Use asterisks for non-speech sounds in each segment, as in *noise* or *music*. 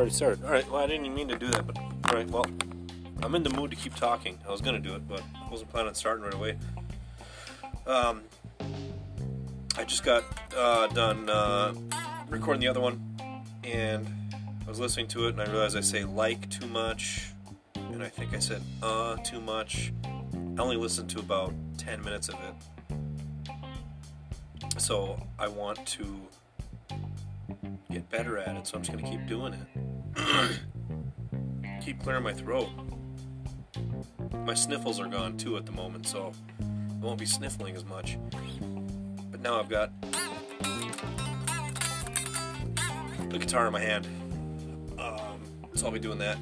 already started. All right. Well, I didn't even mean to do that, but all right. Well, I'm in the mood to keep talking. I was gonna do it, but I wasn't planning on starting right away. Um, I just got uh, done uh, recording the other one, and I was listening to it, and I realized I say like too much, and I think I said uh too much. I only listened to about 10 minutes of it. So I want to get better at it, so I'm just going to keep doing it. *clears throat* keep clearing my throat. My sniffles are gone too at the moment, so I won't be sniffling as much. But now I've got the guitar in my hand. Um, so I'll be doing that.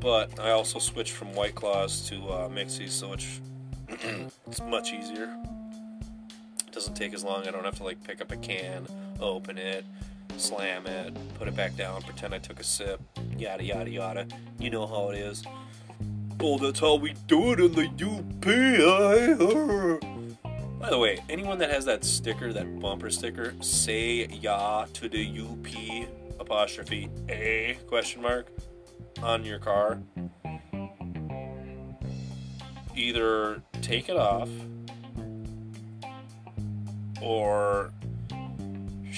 But I also switched from White Claws to uh, Mixies, so it's *clears throat* it's much easier. It doesn't take as long. I don't have to like pick up a can, open it, slam it, put it back down, pretend I took a sip, yada yada yada. You know how it is. Oh, that's how we do it in the UP. By the way, anyone that has that sticker, that bumper sticker, say ya to the UP apostrophe A question mark on your car. Either take it off or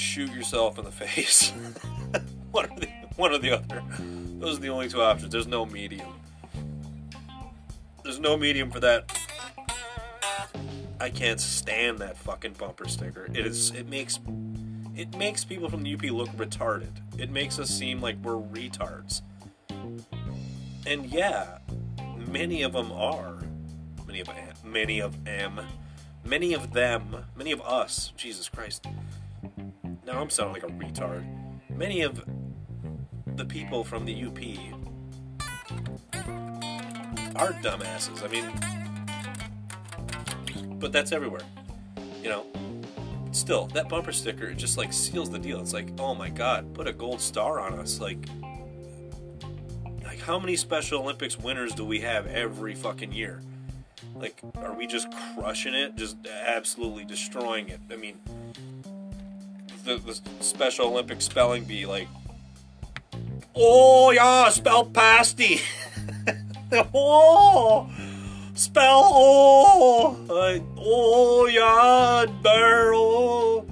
shoot yourself in the *laughs* face. *laughs* one, or the, one or the other. Those are the only two options. There's no medium. There's no medium for that. I can't stand that fucking bumper sticker. It is. It makes. It makes people from the UP look retarded. It makes us seem like we're retards. And yeah, many of them are. Many of. Many of them. Many of them. Many of us. Jesus Christ. Now I'm sounding like a retard. Many of the people from the UP are dumbasses. I mean, but that's everywhere. You know, still that bumper sticker just like seals the deal. It's like, oh my god, put a gold star on us. Like, like how many Special Olympics winners do we have every fucking year? Like, are we just crushing it, just absolutely destroying it? I mean, the, the Special Olympic spelling bee, like, oh yeah, spell pasty. *laughs* oh, spell oh, like, oh yeah, barrel.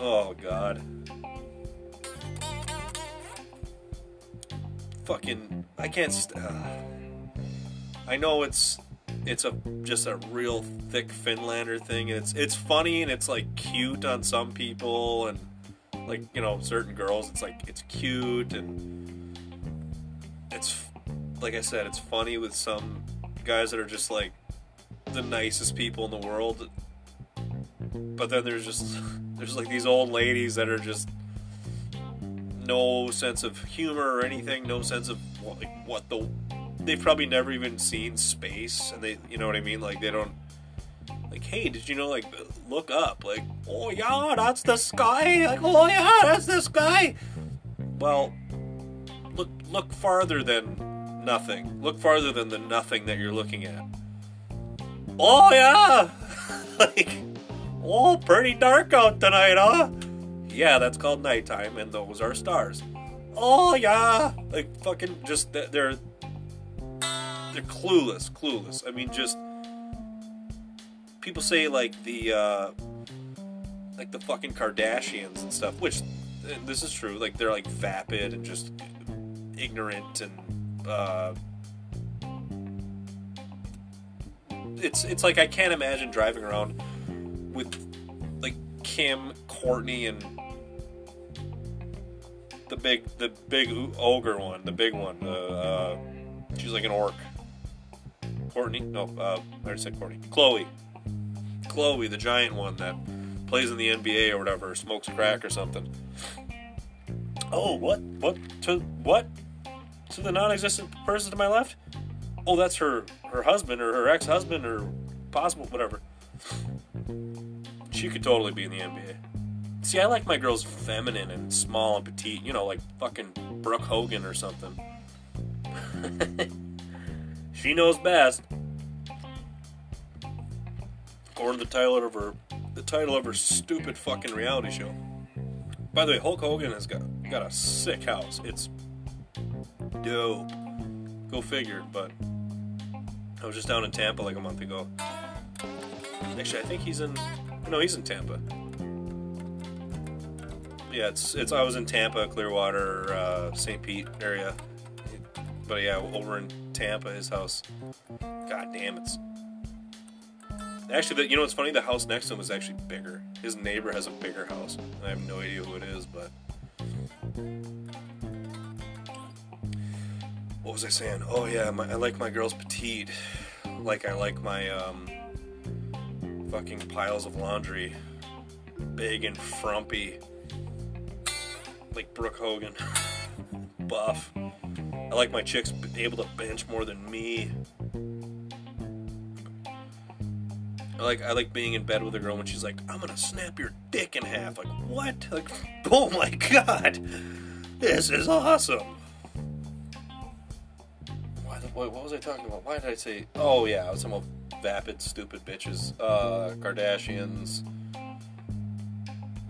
Oh god. Fucking, I can't. St- uh, I know it's it's a just a real thick Finlander thing. And it's it's funny and it's like cute on some people and like you know certain girls. It's like it's cute and it's like I said, it's funny with some guys that are just like the nicest people in the world. But then there's just *laughs* there's like these old ladies that are just no sense of humor or anything, no sense of like what the they've probably never even seen space and they you know what I mean? Like they don't like hey, did you know like look up like oh yeah, that's the sky. Like oh yeah, that's the sky. Well, look look farther than nothing. Look farther than the nothing that you're looking at. Oh yeah. *laughs* like oh, pretty dark out tonight, huh? Yeah, that's called nighttime and those are stars. Oh yeah. Like fucking just they're they're clueless, clueless. I mean just people say like the uh like the fucking Kardashians and stuff, which this is true. Like they're like vapid and just ignorant and uh, it's it's like I can't imagine driving around with like Kim, Kourtney, and the big the big ogre one, the big one. Uh, uh, she's like an orc. Kourtney, no, uh, I already said Courtney. Khloé, Khloé, the giant one that plays in the NBA or whatever, smokes crack or something. Oh, what? What? To what? To the non-existent person to my left? Oh, that's her her husband or her ex-husband or possible whatever. She could totally be in the NBA. See, I like my girls feminine and small and petite, you know, like fucking Brooke Hogan or something. *laughs* she knows best. Or the title of her the title of her stupid fucking reality show. By the way, Hulk Hogan has got got a sick house. It's dope. Go figure. But I was just down in Tampa like a month ago. Actually, I think he's in. No, he's in Tampa. Yeah, it's it's. I was in Tampa, Clearwater, uh, St. Pete area. But yeah, over in Tampa, his house. God damn, it's. Actually, the, you know what's funny? The house next to him is actually bigger. His neighbor has a bigger house. I have no idea who it is, but. What was I saying? Oh yeah, my, I like my girls petite, like I like my um, fucking piles of laundry, big and frumpy, like Brooke Hogan, *laughs* buff. I like my chicks able to bench more than me. I like I like being in bed with a girl when she's like, "I'm gonna snap your dick in half." Like what? Like, *laughs* oh my god, this is awesome. Why? The, what, what was I talking about? Why did I say? Oh yeah, I was talking about vapid, stupid bitches, uh, Kardashians.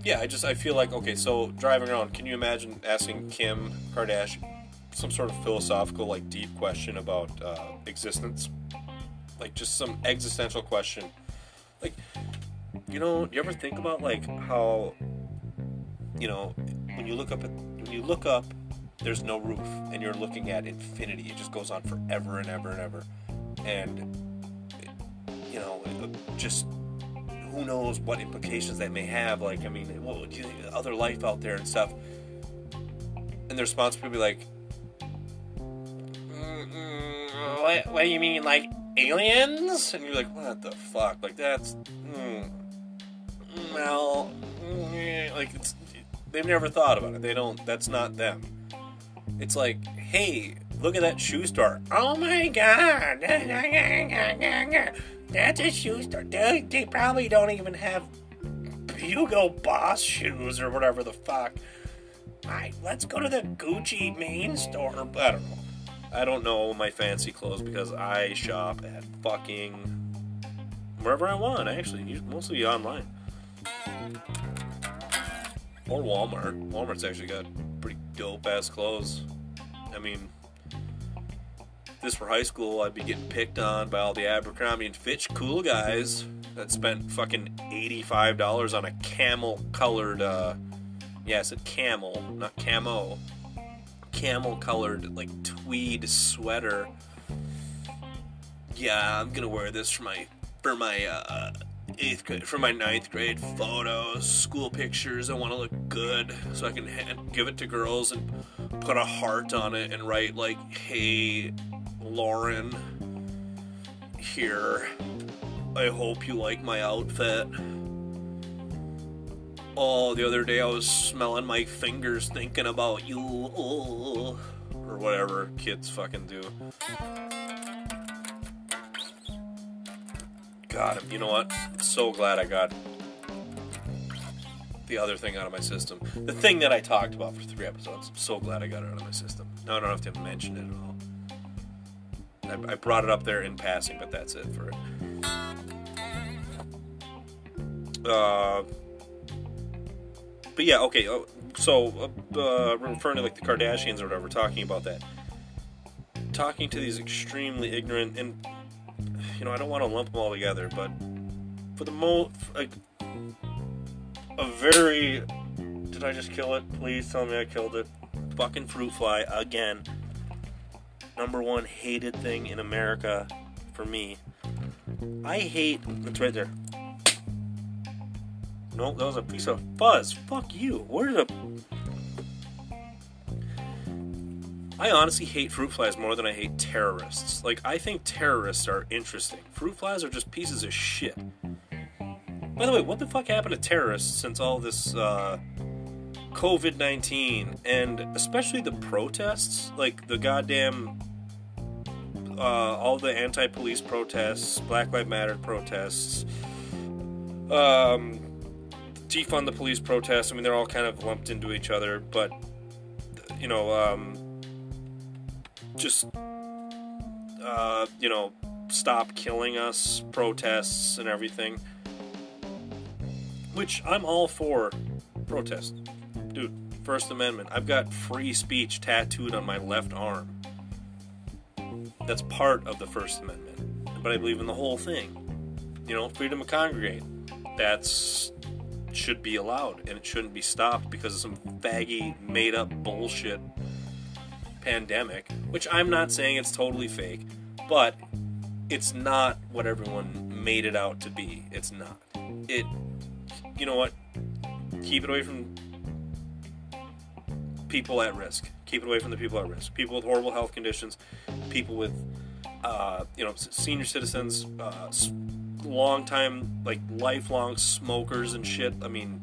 Yeah, I just I feel like okay. So driving around, can you imagine asking Kim Kardashian some sort of philosophical, like deep question about uh, existence? Like just some existential question. Like you know you ever think about like how you know when you look up at when you look up there's no roof and you're looking at infinity. It just goes on forever and ever and ever. And you know just who knows what implications that may have. Like i mean well, other life out there and stuff. And the response would be like what, what do you mean like aliens? And you're like, what the fuck? Like that's, mm, well, mm, like it's they've never thought about it. They don't. That's not them. It's like, hey, look at that shoe store. Oh my god, *laughs* that's a shoe store. They, they probably don't even have Hugo Boss shoes or whatever the fuck. All right, let's go to the Gucci main store. I don't know. I don't know my fancy clothes because I shop at fucking wherever I want. Actually, mostly online or Walmart. Walmart's actually got pretty dope ass clothes. I mean, this were high school, I'd be getting picked on by all the Abercrombie and Fitch cool guys that spent fucking eighty-five dollars on a camel-colored. uh Yeah, I said camel, not camo camel colored like tweed sweater. Yeah, I'm gonna wear this for my for my uh, eighth grade for my ninth grade photos, school pictures. I want to look good, so I can hand, give it to girls and put a heart on it and write like, "Hey, Lauren, here. I hope you like my outfit." Oh, the other day I was smelling my fingers thinking about you. Or whatever kids fucking do. God, you know what? I'm so glad I got the other thing out of my system. The thing that I talked about for three episodes. I'm so glad I got it out of my system. Now I don't have to mention it at all. I, I brought it up there in passing, but that's it for it. Uh, but yeah, okay. Uh, so uh, uh, referring to like the Kardashians or whatever, talking about that, talking to these extremely ignorant and you know I don't want to lump them all together, but for the most like a very did I just kill it? Please tell me I killed it. Fucking fruit fly again. Number one hated thing in America for me. I hate. It's right there. Nope, that was a piece of fuzz. Fuck you. Where's the. I honestly hate fruit flies more than I hate terrorists. Like, I think terrorists are interesting. Fruit flies are just pieces of shit. By the way, what the fuck happened to terrorists since all this uh, COVID 19 and especially the protests? Like, the goddamn. Uh, all the anti police protests, Black Lives Matter protests, um, defund the police protests. I mean, they're all kind of lumped into each other, but you know, um, just uh, you know, stop killing us protests and everything. Which I'm all for protests, dude. First Amendment. I've got free speech tattooed on my left arm. That's part of the First Amendment. But I believe in the whole thing. You know, freedom to congregate. That's should be allowed and it shouldn't be stopped because of some faggy made up bullshit pandemic, which I'm not saying it's totally fake, but it's not what everyone made it out to be. It's not. It you know what? Keep it away from people at risk. Keep it away from the people at risk. People with horrible health conditions, people with, uh, you know, senior citizens, uh, long time, like lifelong smokers and shit. I mean,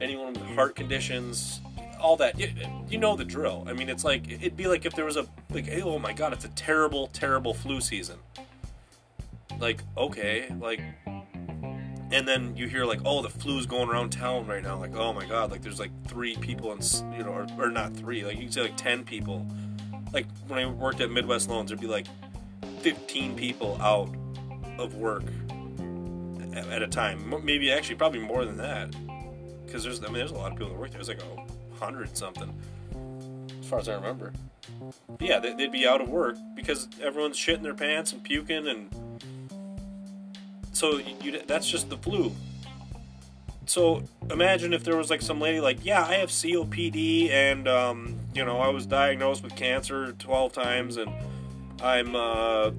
anyone with mm-hmm. heart conditions, all that. You, you know the drill. I mean, it's like it'd be like if there was a like, hey, oh my god, it's a terrible, terrible flu season. Like, okay, like and then you hear like, oh, the flu's going around town right now. Like, oh my god, like there's like three people and you know, or, or not three, like you can say like ten people. Like when I worked at Midwest Loans, there'd be like fifteen people out of work at a time. Maybe actually, probably more than that, because there's I mean there's a lot of people that work there. There's like a hundred something, as far as I remember. But yeah, they'd be out of work because everyone's shitting their pants and puking and so you, that's just the flu. So imagine if there was like some lady like, yeah, I have COPD and um, you know I was diagnosed with cancer 12 times and I'm uh,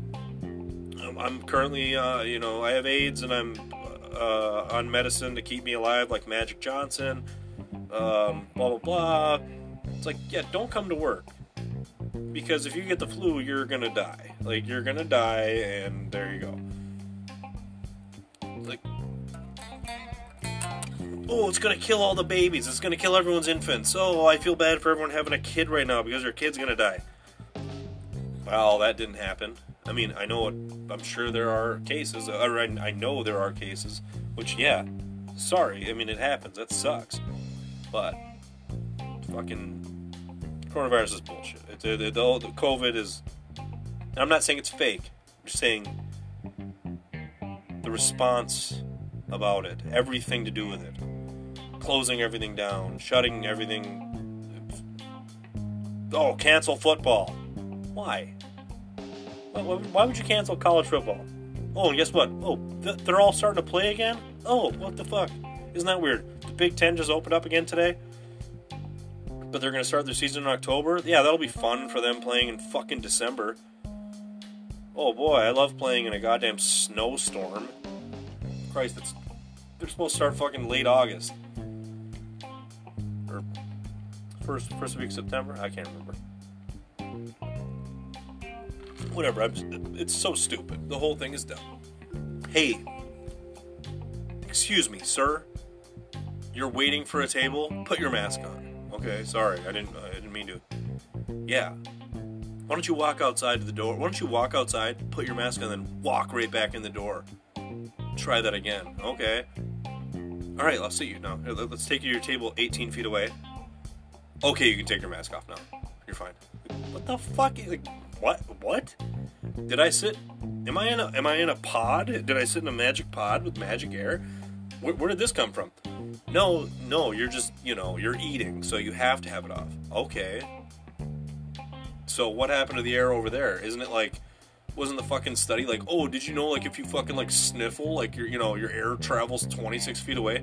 I'm currently uh, you know I have AIDS and I'm uh, on medicine to keep me alive like Magic Johnson. Um, blah blah blah. It's like yeah, don't come to work because if you get the flu, you're gonna die. Like you're gonna die, and there you go. like, oh, it's gonna kill all the babies. It's gonna kill everyone's infants. Oh, I feel bad for everyone having a kid right now because their kid's gonna die. Well, that didn't happen. I mean, I know. I'm sure there are cases, or I know there are cases. Which, yeah, sorry. I mean, it happens. That sucks. But fucking coronavirus is bullshit. It, it, it, the, the COVID is. I'm not saying it's fake. I'm just saying the response about it, everything to do with it, closing everything down, shutting everything. Oh, cancel football. Why? Oh, why would you cancel college football? Oh, and guess what? Oh, they're all starting to play again? Oh, what the fuck? Isn't that weird? The Big Ten just opened up again today? But they're going to start their season in October? Yeah, that'll be fun for them playing in fucking December. Oh boy, I love playing in a goddamn snowstorm. Christ, it's they're supposed to start fucking late August or first first week of September. I can't remember. Whatever. Just, it's so stupid. The whole thing is dumb. Hey, excuse me, sir. You're waiting for a table. Put your mask on. Okay, sorry. I didn't. I didn't mean to. Yeah. Why don't you walk outside to the door? Why don't you walk outside, put your mask on, then walk right back in the door? Try that again. Okay. All right, I'll see you now. Let's take you to your table 18 feet away. Okay, you can take your mask off now. You're fine. What the fuck? Like, what? What? Did I sit? Am I in a? Am I in a pod? Did I sit in a magic pod with magic air? Where, where did this come from? No, no. You're just, you know, you're eating, so you have to have it off. Okay. So what happened to the air over there? Isn't it like wasn't the fucking study like, oh, did you know like if you fucking like sniffle, like your you know, your air travels 26 feet away?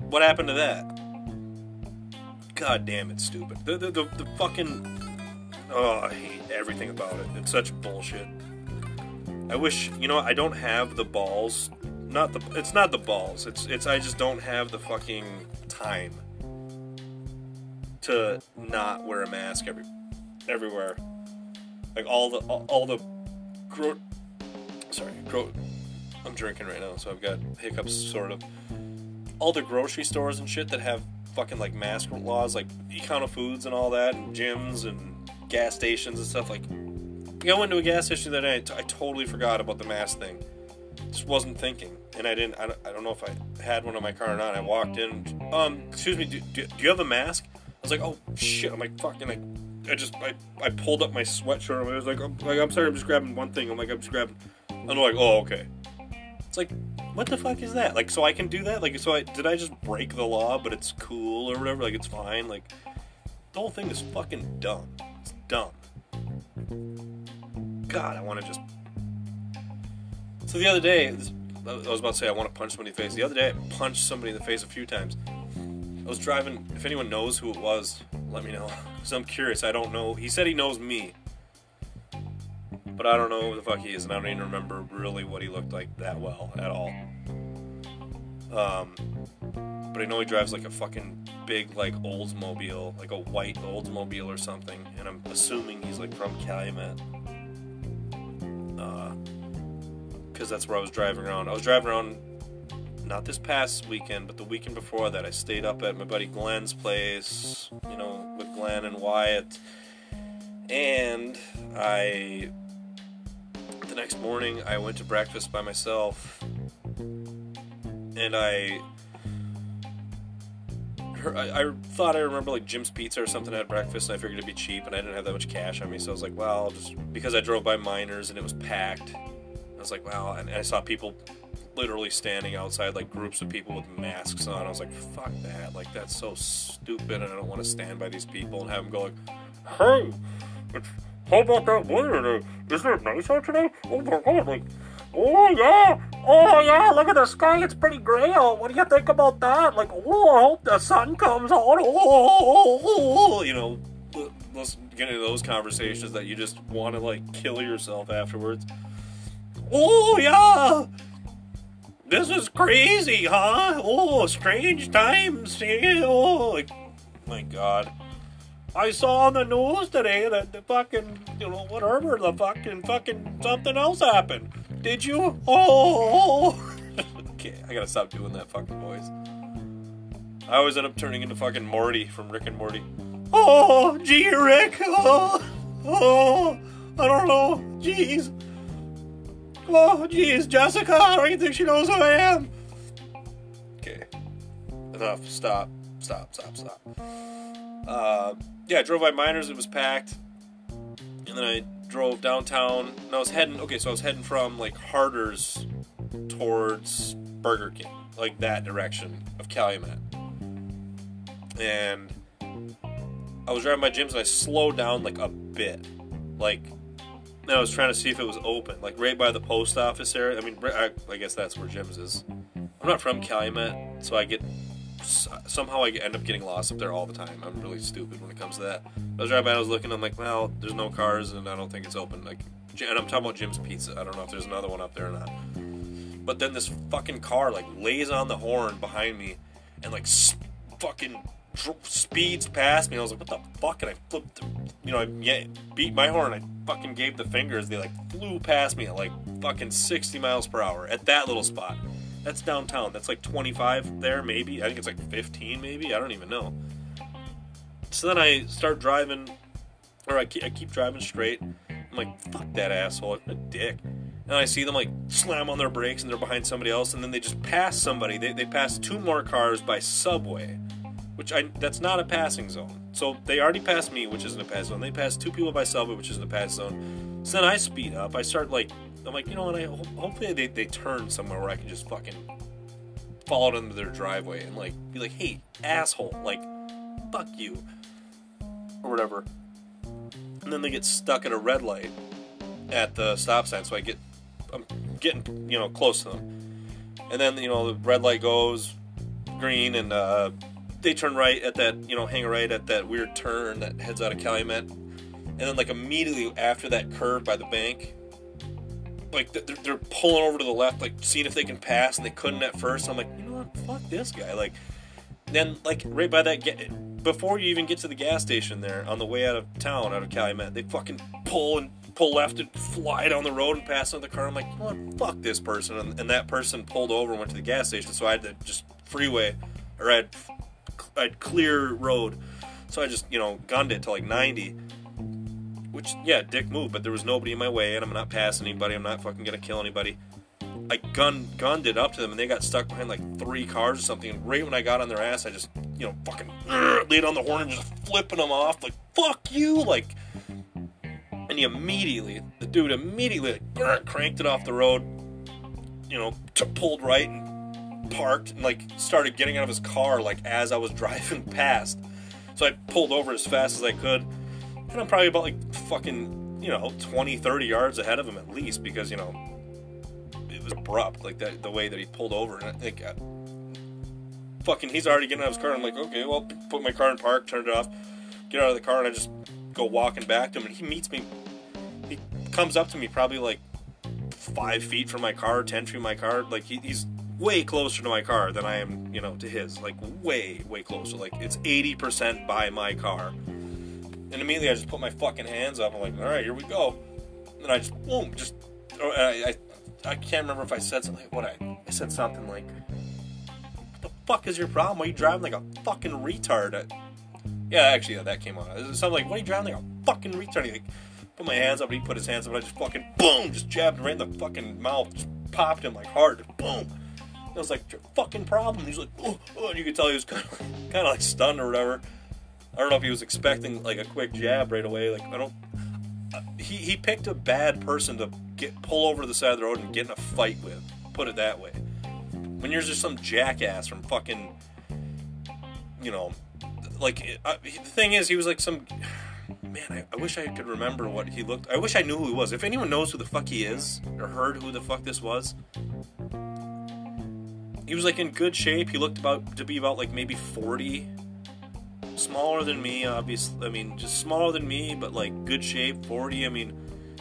What happened to that? God damn it, stupid. The the, the, the fucking oh, I hate everything about it. It's such bullshit. I wish you know I don't have the balls. Not the it's not the balls. It's it's I just don't have the fucking time to not wear a mask every everywhere. Like all the all, all the gro- sorry, gro- I'm drinking right now, so I've got hiccups sort of. All the grocery stores and shit that have fucking like mask laws, like Econo Foods and all that, and gyms and gas stations and stuff. Like, I went to a gas station that night. I totally forgot about the mask thing. Just wasn't thinking, and I didn't. I don't, I don't know if I had one in my car or not. I walked in. Um, excuse me. Do, do, do you have a mask? I was like, oh shit. I'm like fucking like I just I, I pulled up my sweatshirt. I was like, I'm, like, I'm sorry, I'm just grabbing one thing. I'm like, I'm just grabbing. And they're like, oh, okay. It's like, what the fuck is that? Like, so I can do that? Like, so I did I just break the law, but it's cool or whatever? Like, it's fine. Like, the whole thing is fucking dumb. Dumb. God, I want to just. So the other day, I was about to say I want to punch somebody in the face. The other day, I punched somebody in the face a few times. I was driving. If anyone knows who it was, let me know. *laughs* Because I'm curious. I don't know. He said he knows me. But I don't know who the fuck he is, and I don't even remember really what he looked like that well at all. Um, but I know he drives like a fucking big like Oldsmobile, like a white Oldsmobile or something, and I'm assuming he's like from Calumet. Because uh, that's where I was driving around. I was driving around not this past weekend, but the weekend before that. I stayed up at my buddy Glenn's place, you know, with Glenn and Wyatt. And I the next morning, I went to breakfast by myself, and I, I, I thought I remember like Jim's Pizza or something at breakfast, and I figured it'd be cheap, and I didn't have that much cash on me, so I was like, well, just because I drove by Miners and it was packed. I was like, wow, and I saw people literally standing outside, like groups of people with masks on. I was like, fuck that, like that's so stupid, and I don't want to stand by these people and have them go like, hey. How about that weather? Isn't it nice out today? Oh my god, like, oh yeah, oh yeah, look at the sky, it's pretty gray out. What do you think about that? Like, oh, I hope the sun comes out. Oh, *laughs* you know, let's get into those conversations that you just want to like kill yourself afterwards. Oh yeah, this is crazy, huh? Oh, strange times. Oh, my god. I saw on the news today that the fucking, you know, whatever, the fucking, fucking something else happened. Did you? Oh, *laughs* okay, I gotta stop doing that fucking voice. I always end up turning into fucking Morty from Rick and Morty. Oh, gee, Rick. Oh, oh, I don't know. Jeez. Oh, jeez, Jessica. I don't even think she knows who I am. Okay, enough. Stop. Stop. Stop. Stop. Uh, yeah, I drove by Miners. It was packed, and then I drove downtown. And I was heading. Okay, so I was heading from like Harder's towards Burger King, like that direction of Calumet. And I was driving by Jim's, and I slowed down like a bit, like. And I was trying to see if it was open, like right by the post office area. I mean, I, I guess that's where Jim's is. I'm not from Calumet, so I get somehow I end up getting lost up there all the time. I'm really stupid when it comes to that. I was driving by, I was looking, I'm like, well, there's no cars, and I don't think it's open. Like, and I'm talking about Jim's Pizza. I don't know if there's another one up there or not. But then this fucking car like lays on the horn behind me, and like fucking speeds past me. I was like, what the fuck? And I flipped, you know, I yeah, beat my horn. I fucking gave the fingers. They like flew past me at like fucking 60 miles per hour at that little spot. That's downtown. That's like 25 there, maybe. I think it's like 15, maybe. I don't even know. So then I start driving, or I keep, I keep driving straight. I'm like, fuck that asshole, I'm a dick. And I see them like slam on their brakes and they're behind somebody else, and then they just pass somebody. They, they pass two more cars by subway, which I that's not a passing zone. So they already passed me, which isn't a pass zone. They passed two people by subway, which isn't a pass zone. So then I speed up. I start like I'm like, you know what? I hopefully they, they turn somewhere where I can just fucking follow them to their driveway and like be like, hey, asshole, like, fuck you, or whatever. And then they get stuck at a red light at the stop sign, so I get, I'm getting, you know, close to them. And then you know the red light goes green, and uh, they turn right at that, you know, hang right at that weird turn that heads out of Calumet. And then like immediately after that curve by the bank, like they're, they're pulling over to the left, like seeing if they can pass, and they couldn't at first. I'm like, you know what? Fuck this guy. Like, then like right by that, get, before you even get to the gas station there, on the way out of town, out of Calumet, they fucking pull and pull left and fly down the road and pass another car. I'm like, you know what? Fuck this person. And, and that person pulled over and went to the gas station, so I had to just freeway, or I had, I had clear road. So I just, you know, gunned it to like 90 which, yeah, dick move, but there was nobody in my way, and I'm not passing anybody. I'm not fucking gonna kill anybody. I gun gunned it up to them, and they got stuck behind like three cars or something. And right when I got on their ass, I just, you know, fucking *clears throat* laid on the horn and just flipping them off, like "fuck you," like. And he immediately, the dude immediately like, cranked it off the road, you know, t- pulled right and parked and like started getting out of his car like as I was *laughs* driving past. So I pulled over as fast as I could, and I'm probably about like fucking, you know, 20, 30 yards ahead of him at least because, you know, it was abrupt, like that, the way that he pulled over. And I think, uh, fucking, he's already getting out of his car. I'm like, okay, well, put my car in park, turn it off, get out of the car, and I just go walking back to him. And he meets me, he comes up to me probably like five feet from my car, ten feet from my car. Like, he, he's way closer to my car than I am, you know, to his. Like way, way closer. Like it's 80% by my car. And immediately I just put my fucking hands up. I'm like, all right, here we go. And I just boom, just oh, I, I I can't remember if I said something. Like what I I said something like, "What the fuck is your problem? Why are you driving like a fucking retard?" I, yeah, actually, yeah, that came out. It something like, "What are you driving like a fucking retard?" He like, put my hands up, and he put his hands up, and I just fucking boom, just jabbed right in the fucking mouth, just popped him like hard, boom. I was like, your fucking problem. He's like, oh, oh, and you could tell he was kind of, kind of like stunned or whatever. I don't know if he was expecting like a quick jab right away. Like I don't. Uh, he he picked a bad person to get pull over to the side of the road and get in a fight with. Put it that way. When you're just some jackass from fucking, you know, like uh, the thing is, he was like some. Man, I, I wish I could remember what he looked. I wish I knew who he was. If anyone knows who the fuck he is or heard who the fuck this was, he was like in good shape. He looked about to be about like maybe 40. Smaller than me, obviously. I mean, just smaller than me, but like good shape, 40. I mean,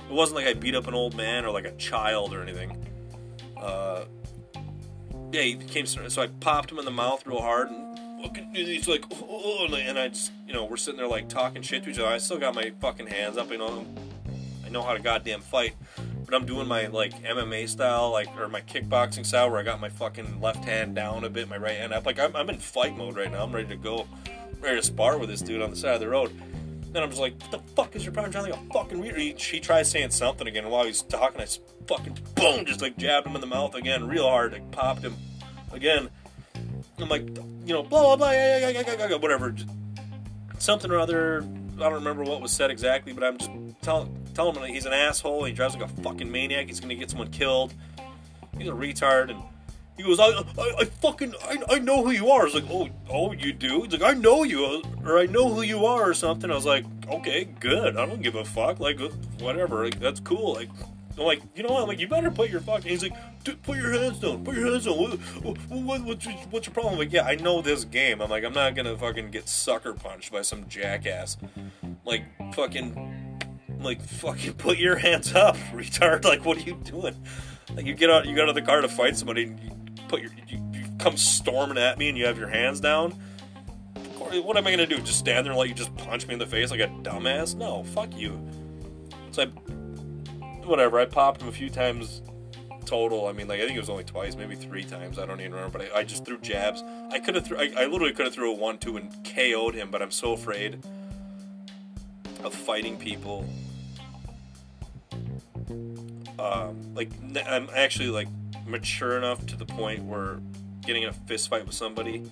it wasn't like I beat up an old man or like a child or anything. Uh, yeah, he came so I popped him in the mouth real hard and he's like, oh, and I just, you know, we're sitting there like talking shit to each other. I still got my fucking hands up, you know, I know how to goddamn fight but I'm doing my like MMA style, like or my kickboxing style, where I got my fucking left hand down a bit, my right hand up. Like I'm, I'm in fight mode right now. I'm ready to go, ready to spar with this dude on the side of the road. Then I'm just like, what the fuck is your problem? Trying like a fucking weird. He, he tries saying something again, and while he's talking, I fucking boom, just like jabbed him in the mouth again, real hard, like popped him again. I'm like, you know, blah blah blah, yeah, yeah, yeah, yeah, whatever, just something or other. I don't remember what was said exactly, but I'm just telling tell him that he's an asshole. He drives like a fucking maniac. He's gonna get someone killed. He's a retard. And he goes, I, I, I fucking, I, I know who you are. I was like, oh, oh, you do? He's like, I know you, or I know who you are, or something. I was like, okay, good. I don't give a fuck. Like, whatever. Like, that's cool. Like, I'm like, you know what? I'm like, you better put your fucking. He's like, put your hands down. Put your hands down. What, what, what's, your, what's your problem? I'm like, yeah, I know this game. I'm like, I'm not gonna fucking get sucker punched by some jackass. Like, fucking like fucking put your hands up, *laughs* retard. Like what are you doing? Like you get out, you get out of the car to fight somebody, and you put your, you, you come storming at me, and you have your hands down. What am I gonna do? Just stand there and let you just punch me in the face like a dumbass? No, fuck you. So I, whatever. I popped him a few times total. I mean, like I think it was only twice, maybe three times. I don't even remember. But I, I just threw jabs. I could have. I, I literally could have threw a one-two and KO'd him, but I'm so afraid of fighting people um, like I'm actually like mature enough to the point where getting in a fist fight with somebody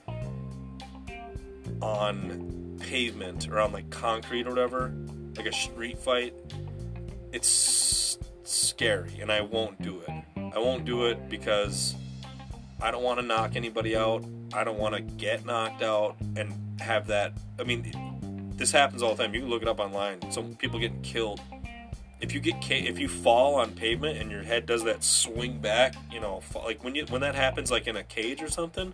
on pavement or on like concrete or whatever, like a street fight, it's scary and I won't do it. I won't do it because I don't want to knock anybody out. I don't want to get knocked out and have that. I mean, this happens all the time. You can look it up online. Some people getting killed if you get if you fall on pavement and your head does that swing back, you know, like when you when that happens like in a cage or something,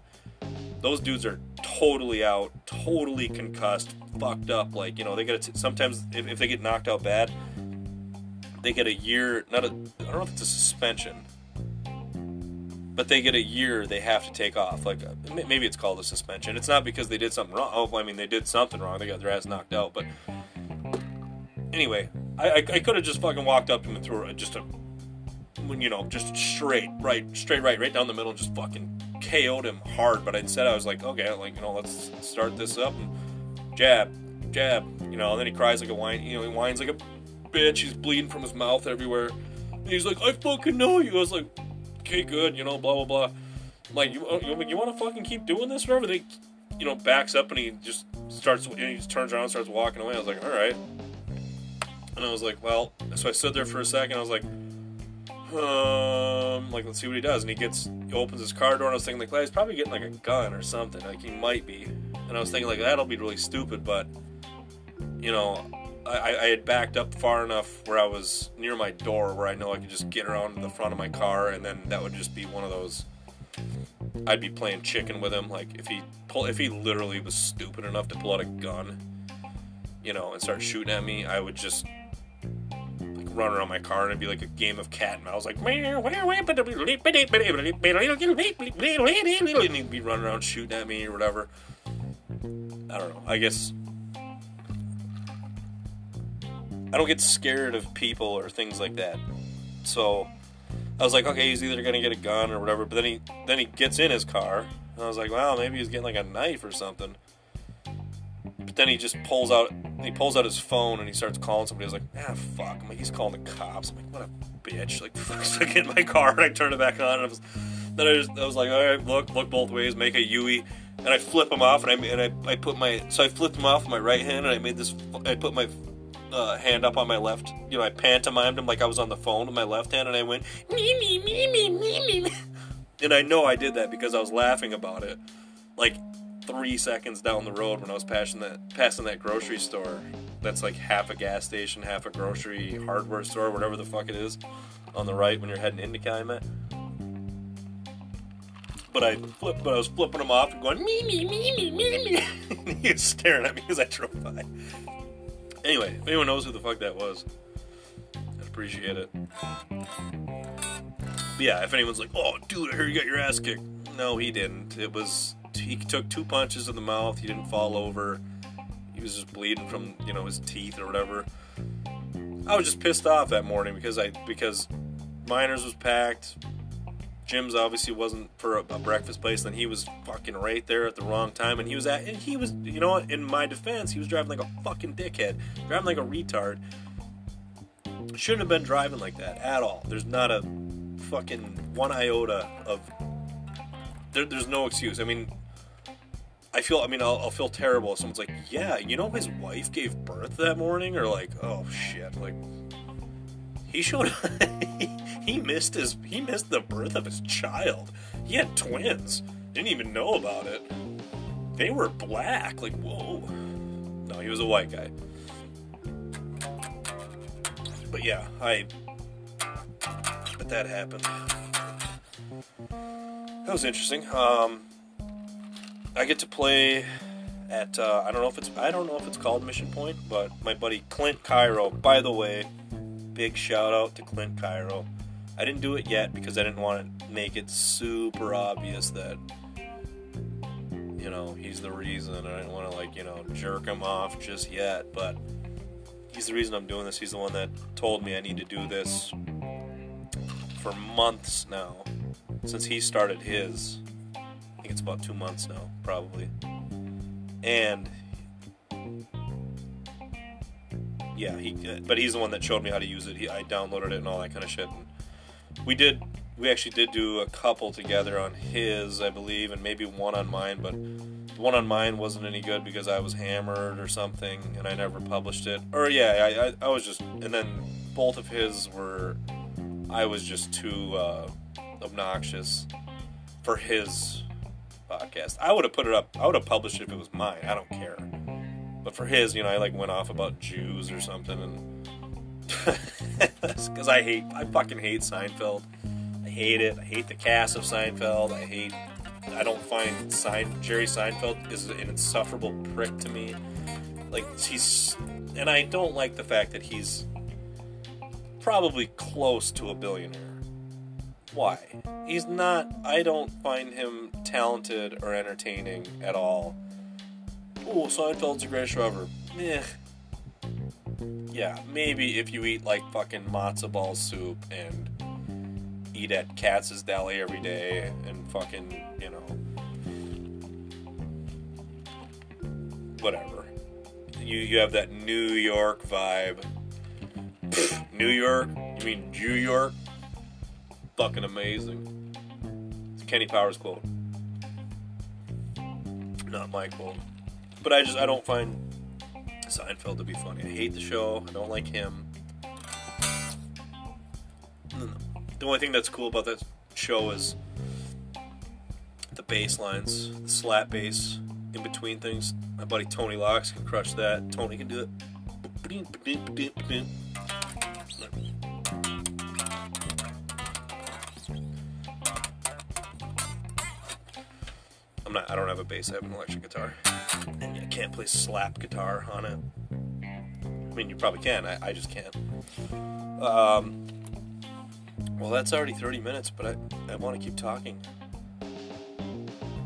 those dudes are totally out, totally concussed, fucked up. Like you know, they get a, sometimes if, if they get knocked out bad, they get a year. Not a I don't know if it's a suspension, but they get a year. They have to take off. Like uh, maybe it's called a suspension. It's not because they did something wrong. Oh, I mean they did something wrong. They got their ass knocked out, but anyway, I, I, I could have just fucking walked up to him and threw just a, you know, just straight right, straight right, right down the middle, and just fucking KO'd him hard. But instead, I was like, okay, like you know, let's start this up and jab, jab, you know. And then he cries like a whine, you know, he whines like a bitch. He's bleeding from his mouth everywhere. And he's like, I fucking know you. I was like, okay, good, you know, blah blah blah. I'm like, you you, you want to fucking keep doing this, or whatever? They, you know, backs up and he just starts, and he just turns around, and starts walking away. I was like, all right. And I was like, well, so I stood there for a second. I was like, um, like, let's see what he does. And he gets, he opens his car door, and I was thinking, like, well, he's probably getting like a gun or something. Like, he might be. And I was thinking, like, that'll be really stupid, but, you know, I, I had backed up far enough where I was near my door where I know I could just get around to the front of my car, and then that would just be one of those. I'd be playing chicken with him. Like if he pull, if he literally was stupid enough to pull out a gun, you know, and start shooting at me, I would just run around my car and it'd be like a game of cat and mouse. Like and he'd be running around shooting at me or whatever. I don't know. I guess I don't get scared of people or things like that. So I was like, okay, he's either gonna get a gun or whatever. But then he then he gets in his car, and I was like, wow, maybe he's getting like a knife or something. But then he just pulls out he pulls out his phone and he starts calling somebody. He's like, ah, fuck. I'm like, he's calling the cops. I'm like, what a bitch. Like, fuck, so I get in my car and I turn it back on and I was then I just I was like, all right, look, look both ways, make a Yui, and I flip him off and I and I, I put my so I flipped him off with my right hand and I made this I put my uh, hand up on my left. You know, I pantomimed him like I was on the phone with my left hand, and I went me me me me me me. And I know I did that because I was laughing about it, like three seconds down the road when I was passing that passing that grocery store. That's like half a gas station, half a grocery hardware store, whatever the fuck it is, on the right when you're heading into Calumet. But I flipped, but I was flipping him off and going me me me me me me. *laughs* he was staring at me as I drove by. Anyway, if anyone knows who the fuck that was, I'd appreciate it. But yeah, if anyone's like, "Oh, dude, I heard you got your ass kicked," no, he didn't. It was he took two punches in the mouth. He didn't fall over. He was just bleeding from you know his teeth or whatever. I was just pissed off that morning because I because Miners was packed. Jim's obviously wasn't for a, a, breakfast place, then he was fucking right there at the wrong time, and he was at, and he was, you know, in my defense, he was driving like a fucking dickhead, driving like a retard. Shouldn't have been driving like that at all. There's not a fucking one iota of. There, there's no excuse. I mean, I feel. I mean, I'll, I'll feel terrible if someone's like, "Yeah, you know, his wife gave birth that morning," or like, "Oh shit," like he showed *laughs* he missed his he missed the birth of his child. He had twins. Didn't even know about it. They were black. Like whoa. No, he was a white guy. But yeah, I. But that happened. That was interesting. Um, I get to play at uh, I don't know if it's I don't know if it's called Mission Point, but my buddy Clint Cairo. By the way, big shout out to Clint Cairo. I didn't do it yet because I didn't want to make it super obvious that you know he's the reason. I didn't want to like you know jerk him off just yet, but he's the reason I'm doing this. He's the one that told me I need to do this for months now since he started his. It's about two months now, probably. And yeah, he but he's the one that showed me how to use it. He, I downloaded it and all that kind of shit. And we did, we actually did do a couple together on his, I believe, and maybe one on mine. But the one on mine wasn't any good because I was hammered or something, and I never published it. Or yeah, I, I, I was just, and then both of his were, I was just too uh, obnoxious for his podcast. I would have put it up. I would have published it if it was mine. I don't care. But for his, you know, I like went off about Jews or something, and *laughs* because I hate, I fucking hate Seinfeld. I hate it. I hate the cast of Seinfeld. I hate. I don't find Sein, Jerry Seinfeld is an insufferable prick to me. Like he's, and I don't like the fact that he's probably close to a billionaire. Why? He's not. I don't find him talented or entertaining at all oh, Seinfeld's the greatest show ever. Meh. Yeah, maybe if you eat like fucking matzo ball soup and eat at Katz's Deli every day and fucking, you know, whatever. You you have that New York vibe. New York? You mean New York? Fucking amazing. It's Kenny Powers quote. Not my quote. But I just I don't find Seinfeld to be funny. I hate the show. I don't like him. The only thing that's cool about that show is the bass lines, the slap bass in between things. My buddy Tony Locks can crush that. Tony can do it. I'm not. I don't have a bass. I have an electric guitar, and I can't play slap guitar on it. I mean, you probably can. I, I just can't. Um, well, that's already 30 minutes, but I, I want to keep talking.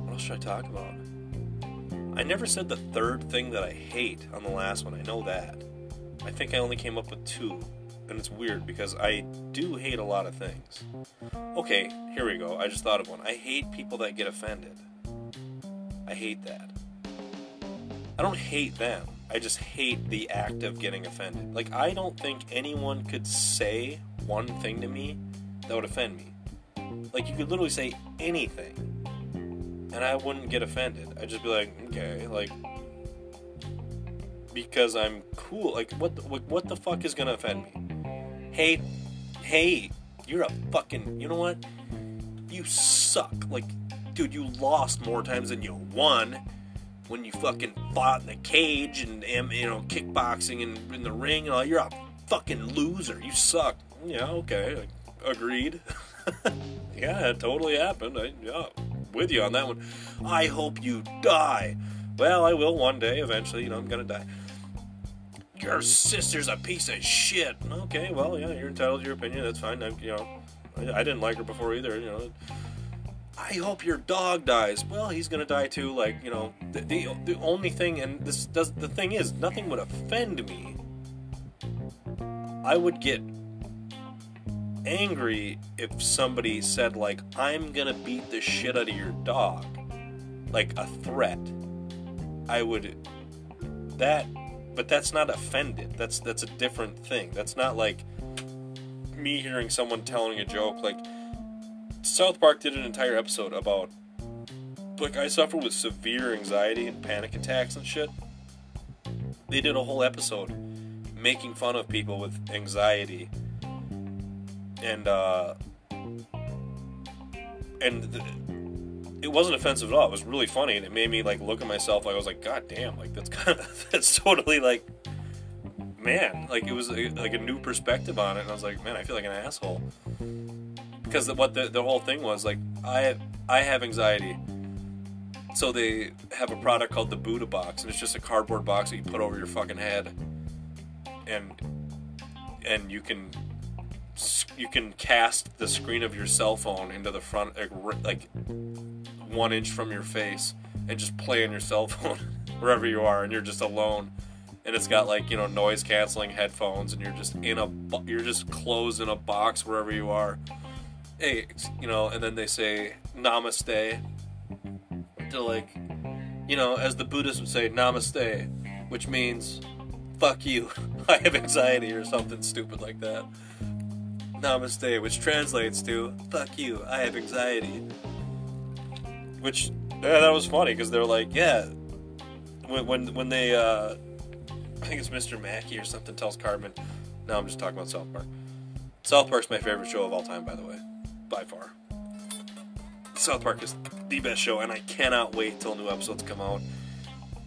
What else should I talk about? I never said the third thing that I hate on the last one. I know that. I think I only came up with two. And it's weird because I do hate a lot of things. Okay, here we go. I just thought of one. I hate people that get offended. I hate that. I don't hate them. I just hate the act of getting offended. Like, I don't think anyone could say one thing to me that would offend me. Like, you could literally say anything, and I wouldn't get offended. I'd just be like, okay, like, because I'm cool. Like, what the, what the fuck is gonna offend me? Hey, hey, you're a fucking. You know what? You suck. Like, dude, you lost more times than you won when you fucking fought in the cage and, and you know kickboxing and in the ring and all. You're a fucking loser. You suck. Yeah, okay, agreed. *laughs* yeah, it totally happened. I, yeah, with you on that one. I hope you die. Well, I will one day. Eventually, you know, I'm gonna die. Your sister's a piece of shit. Okay, well, yeah, you're entitled to your opinion. That's fine. I, you know, I, I didn't like her before either. You know. I hope your dog dies. Well, he's gonna die too. Like you know, the the, the only thing, and this does the thing is, nothing would offend me. I would get angry if somebody said like, "I'm gonna beat the shit out of your dog," like a threat. I would that, but that's not offended. That's that's a different thing. That's not like me hearing someone telling a joke like South Park did an entire episode about like I suffer with severe anxiety and panic attacks and shit. They did a whole episode making fun of people with anxiety and uh and it wasn't offensive at all. It was really funny and it made me like look at myself like I was like god damn, like that's *laughs* kind of that's totally like man, like it was a, like a new perspective on it and I was like, man, I feel like an asshole because what the, the whole thing was like I I have anxiety. So they have a product called the Buddha box, and it's just a cardboard box that you put over your fucking head, and and you can you can cast the screen of your cell phone into the front like, like one inch from your face and just play on your cell phone *laughs* wherever you are, and you're just alone. And it's got like you know noise canceling headphones, and you're just in a you're just closed in a box wherever you are hey, you know, and then they say namaste to like, you know, as the Buddhists would say, namaste, which means fuck you, *laughs* I have anxiety or something stupid like that. Namaste, which translates to fuck you, I have anxiety. Which, yeah, that was funny because they're like, yeah, when, when, when they, uh, I think it's Mr. Mackey or something tells Cartman, no, I'm just talking about South Park. South Park's my favorite show of all time, by the way by far. South Park is the best show, and I cannot wait till new episodes come out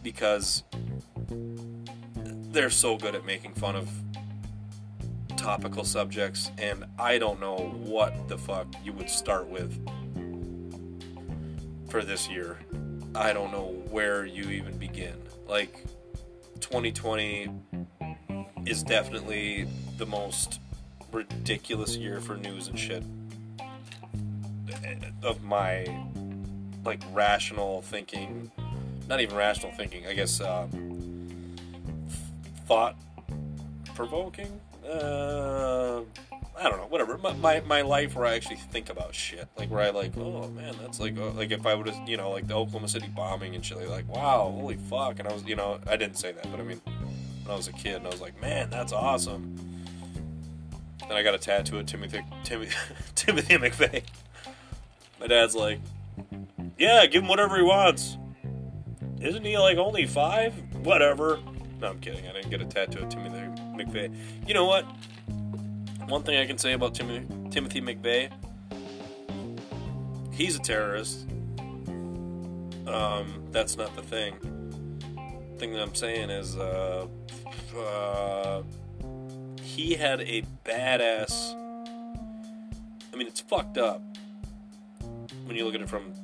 because they're so good at making fun of topical subjects, and I don't know what the fuck you would start with for this year. I don't know where you even begin. Like, 2020 is definitely the most ridiculous year for news and shit of my like rational thinking, not even rational thinking, I guess um, thought provoking. Uh, I don't know, whatever. My, my, my life where I actually think about shit, like where I like, oh man, that's like uh, like if I would have, you know, like the Oklahoma City bombing and shit, like wow, holy fuck, and I was, you know, I didn't say that, but I mean, when I was a kid, and I was like, man, that's awesome. Then I got a tattoo of Timothy Timothy *laughs* Timothy McVeigh. My dad's like, yeah, give him whatever he wants. Isn't he like only five? Whatever. No, I'm kidding. I didn't get a tattoo of Timothy McVeigh. You know what? One thing I can say about Timothy Timothy McVeigh. He's a terrorist. Um, that's not the thing. The thing that I'm saying is, uh, uh, he had a badass. I mean, it's fucked up when you look at it from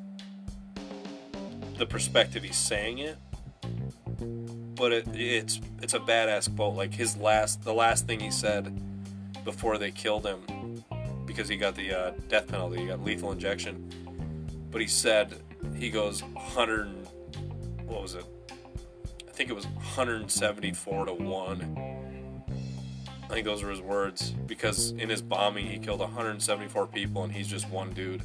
the perspective he's saying it. But it, it's it's a badass quote. Like his last, the last thing he said before they killed him, because he got the uh, death penalty, he got lethal injection. But he said he goes 100. What was it? I think it was 174 to one. I think those were his words because in his bombing he killed 174 people and he's just one dude.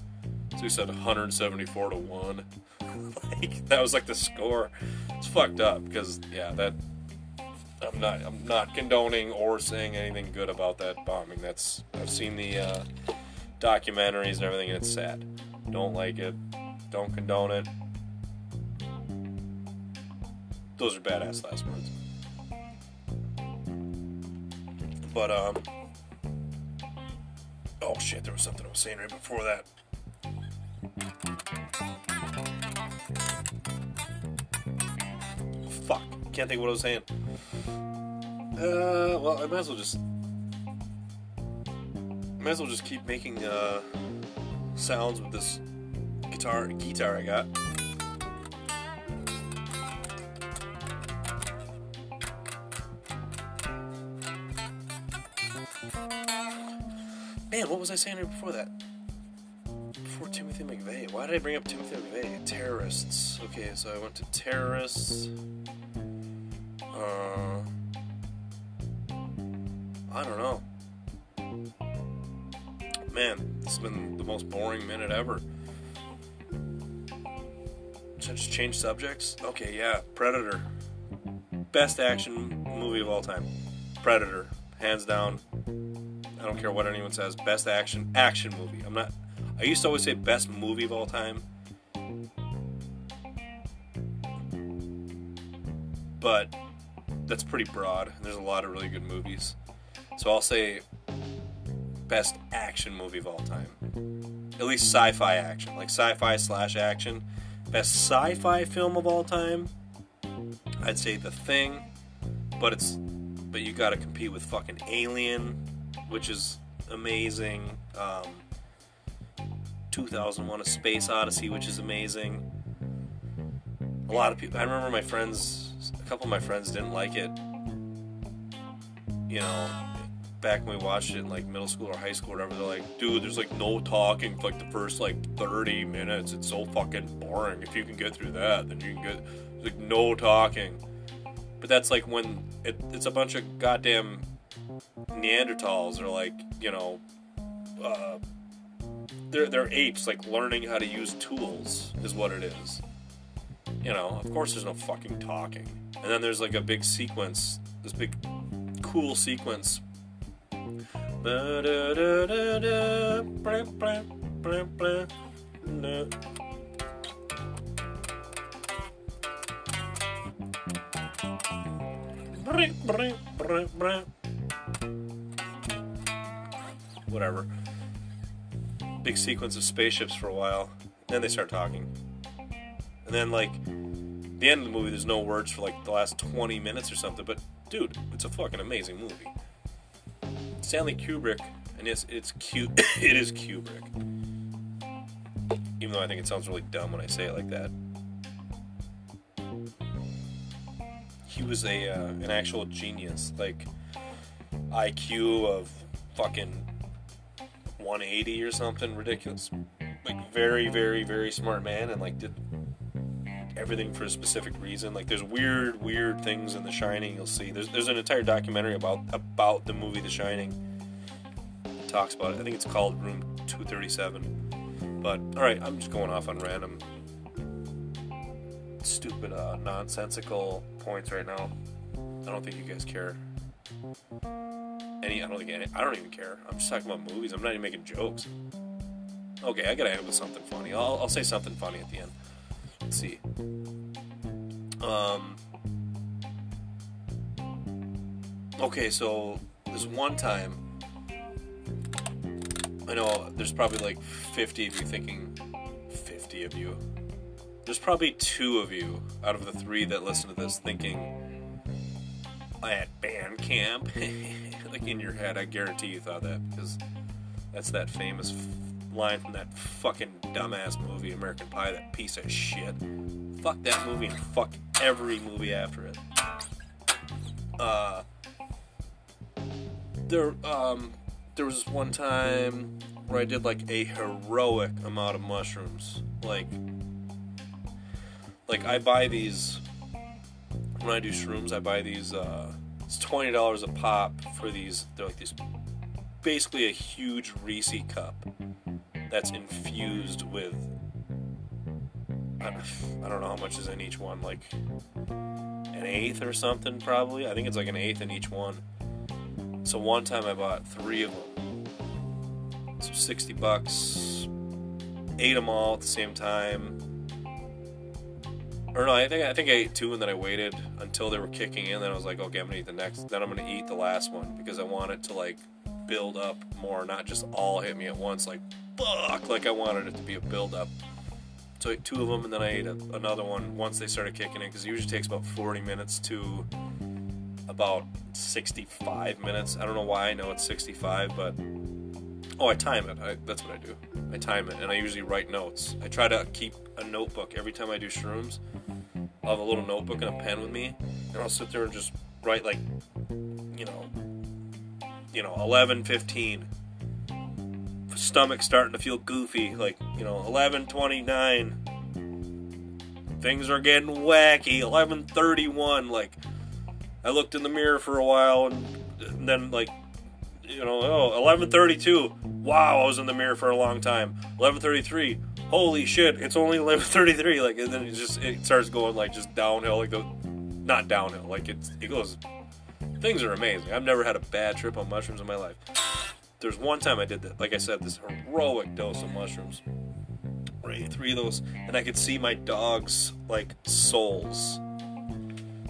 So he said 174 to one. *laughs* like that was like the score. It's fucked up because yeah, that I'm not I'm not condoning or saying anything good about that bombing. That's I've seen the uh, documentaries and everything and it's sad. Don't like it. Don't condone it. Those are badass last words. But um Oh shit, there was something I was saying right before that. Fuck. Can't think of what I was saying. Uh, well, I might as well just. Might as well just keep making uh, sounds with this guitar guitar I got. Man, what was I saying right before that? Why did I bring up Timothy McVeigh? Terrorists. Okay, so I went to terrorists. Uh, I don't know. Man, it's been the most boring minute ever. Should I just change subjects? Okay, yeah, Predator. Best action movie of all time. Predator, hands down. I don't care what anyone says. Best action action movie. I'm not. I used to always say best movie of all time. But that's pretty broad. There's a lot of really good movies. So I'll say best action movie of all time. At least sci-fi action, like sci-fi slash action. Best sci-fi film of all time. I'd say The Thing, but it's but you got to compete with fucking Alien, which is amazing. Um, 2001: A Space Odyssey, which is amazing. A lot of people. I remember my friends. A couple of my friends didn't like it. You know, back when we watched it in like middle school or high school or whatever, they're like, dude, there's like no talking for like the first like 30 minutes. It's so fucking boring. If you can get through that, then you can get like no talking. But that's like when it, it's a bunch of goddamn Neanderthals or like, you know, uh, they're, they're apes like learning how to use tools is what it is. You know, of course there's no fucking talking. And then there's like a big sequence, this big cool sequence Whatever. Big sequence of spaceships for a while. Then they start talking. And then, like, the end of the movie, there's no words for like the last 20 minutes or something. But, dude, it's a fucking amazing movie. Stanley Kubrick, and yes, it's cute. *coughs* it is Kubrick. Even though I think it sounds really dumb when I say it like that. He was a uh, an actual genius, like IQ of fucking 180 or something ridiculous. Like very, very, very smart man, and like did everything for a specific reason. Like there's weird, weird things in The Shining. You'll see. There's there's an entire documentary about about the movie The Shining. It talks about it. I think it's called Room 237. But all right, I'm just going off on random, stupid, uh, nonsensical points right now. I don't think you guys care. Any, I don't any. I don't even care. I'm just talking about movies. I'm not even making jokes. Okay, I gotta end with something funny. I'll, I'll say something funny at the end. Let's see. Um. Okay, so this one time, I know there's probably like 50 of you thinking, 50 of you. There's probably two of you out of the three that listen to this thinking, at band camp. *laughs* like in your head, I guarantee you thought that because that's that famous f- line from that fucking dumbass movie, American Pie, that piece of shit. Fuck that movie and fuck every movie after it. Uh, there, um, there was one time where I did like a heroic amount of mushrooms. Like, like I buy these when I do shrooms. I buy these. Uh, it's twenty dollars a pop for these. They're like these, basically a huge Reese cup that's infused with. I don't know how much is in each one, like an eighth or something, probably. I think it's like an eighth in each one. So one time I bought three of them. So 60 bucks. Ate them all at the same time. Or no, I think I think I ate two and then I waited until they were kicking in. Then I was like, okay, I'm gonna eat the next. Then I'm gonna eat the last one because I want it to like build up more, not just all hit me at once. Like fuck, like I wanted it to be a build up. So I ate two of them and then I ate a, another one once they started kicking in because it usually takes about 40 minutes to about 65 minutes. I don't know why I know it's 65, but oh, I time it. I, that's what I do. I time it, and I usually write notes. I try to keep a notebook every time I do shrooms. I'll have a little notebook and a pen with me, and I'll sit there and just write like, you know, you know, 11, 15. Stomach starting to feel goofy, like you know, 11, 29. Things are getting wacky. 11:31, like I looked in the mirror for a while and, and then like you know, oh, 11:32. Wow, I was in the mirror for a long time. 11:33. Holy shit, it's only *laughs* 11:33 like and then it just it starts going like just downhill like the not downhill, like it's it goes things are amazing. I've never had a bad trip on mushrooms in my life. There's one time I did that, like I said, this heroic dose of mushrooms. Right, three of those, and I could see my dog's like souls.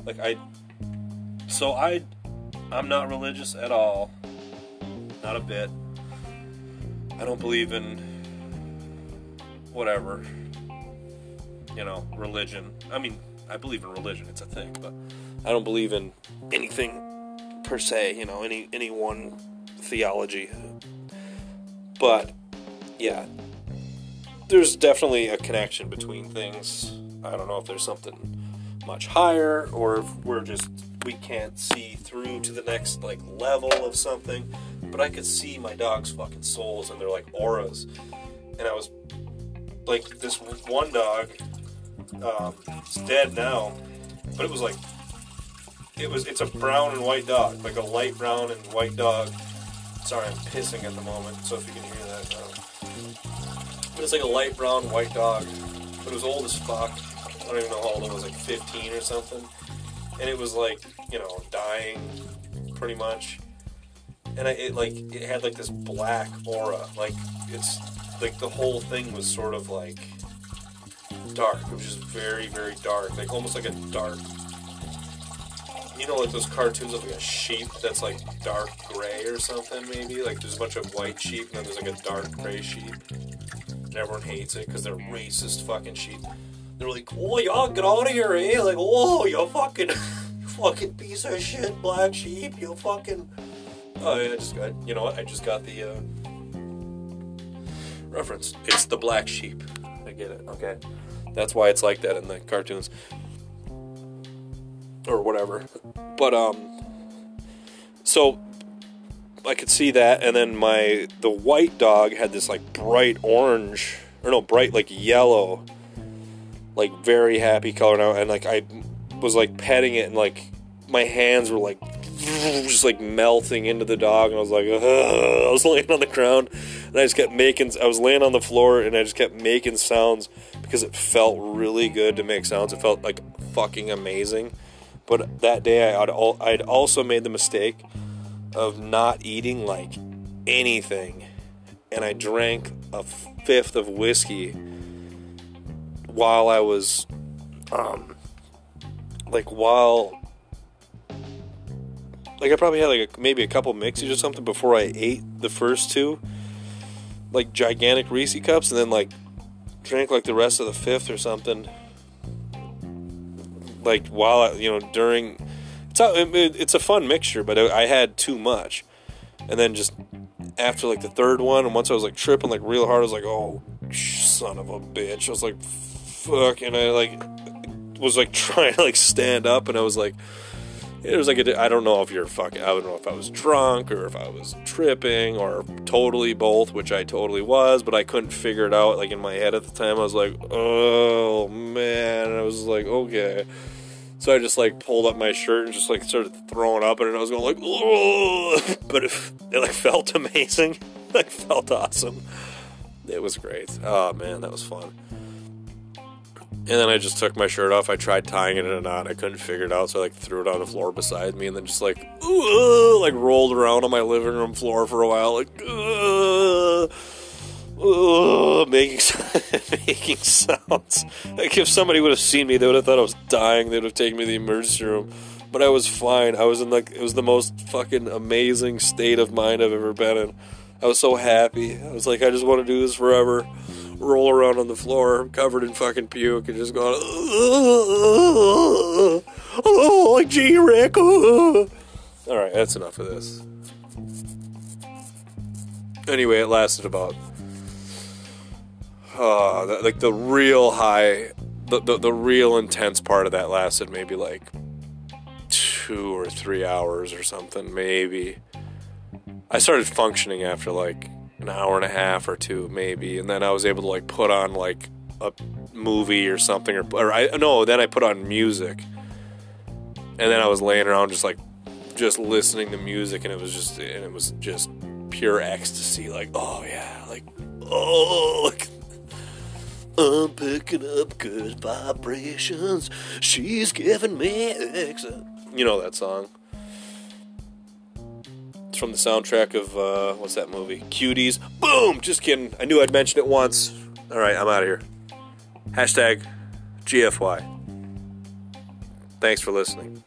Like I so I I'm not religious at all. Not a bit. I don't believe in whatever. You know, religion. I mean, I believe in religion, it's a thing, but I don't believe in anything per se, you know, any any one theology. But yeah, there's definitely a connection between things. I don't know if there's something much higher or if we're just we can't see through to the next like level of something but i could see my dog's fucking souls and they're like auras and i was like this one dog um, it's dead now but it was like it was it's a brown and white dog like a light brown and white dog sorry i'm pissing at the moment so if you can hear that um, but it's like a light brown white dog but it was old as fuck I don't even know how old it was, like 15 or something. And it was like, you know, dying pretty much. And I, it like, it had like this black aura. Like, it's like the whole thing was sort of like dark. It was just very, very dark. Like, almost like a dark. You know, like those cartoons of like a sheep that's like dark gray or something, maybe? Like, there's a bunch of white sheep and then there's like a dark gray sheep. And everyone hates it because they're racist fucking sheep. They're like, oh, y'all get out of here, eh? Like, oh, you fucking, you fucking piece of shit, black sheep, you fucking. Oh, yeah, I just got, you know what? I just got the uh, reference. It's the black sheep. I get it. Okay, that's why it's like that in the cartoons or whatever. But um, so I could see that, and then my the white dog had this like bright orange or no bright like yellow like very happy color now, and like I was like petting it, and like my hands were like *laughs* just like melting into the dog, and I was like, Ugh. I was *laughs* laying on the ground, and I just kept making. I was laying on the floor, and I just kept making sounds because it felt really good to make sounds. It felt like fucking amazing. But that day, I'd I'd also made the mistake of not eating like anything, and I drank a fifth of whiskey while I was, um, like while, like I probably had like a, maybe a couple mixies or something before I ate the first two, like gigantic Reese cups and then like drank like the rest of the fifth or something. Like while I, you know during, it's a, it's a fun mixture, but I had too much, and then just after like the third one, and once I was like tripping like real hard, I was like, oh son of a bitch. I was like, fuck, and I like was like *laughs* trying to like stand up, and I was like it was like I don't know if you're fucking. I don't know if I was drunk or if I was tripping or totally both, which I totally was, but I couldn't figure it out. Like in my head at the time, I was like, "Oh man!" And I was like, "Okay." So I just like pulled up my shirt and just like started throwing up, and I was going like, "Oh!" *laughs* But it, it like felt *laughs* amazing. like felt awesome. It was great. Oh man, that was fun. And then I just took my shirt off. I tried tying it in a knot. I couldn't figure it out, so I like threw it on the floor beside me, and then just like, ooh, like rolled around on my living room floor for a while, like, uh, uh, making *laughs* making sounds. Like if somebody would have seen me, they would have thought I was dying. They would have taken me to the emergency room. But I was fine. I was in like it was the most fucking amazing state of mind I've ever been in. I was so happy. I was like, I just want to do this forever roll around on the floor covered in fucking puke and just going, oh, oh G Rick. All right, that's enough of this. Anyway, it lasted about, uh, the, like the real high, the, the, the real intense part of that lasted maybe like two or three hours or something, maybe. I started functioning after like an hour and a half or two maybe and then i was able to like put on like a movie or something or, or i no then i put on music and then i was laying around just like just listening to music and it was just and it was just pure ecstasy like oh yeah like oh like I'm picking up good vibrations. She's giving me X. You know that song from the soundtrack of uh, what's that movie? Cuties. Boom! Just kidding. I knew I'd mention it once. All right, I'm out of here. Hashtag GFY. Thanks for listening.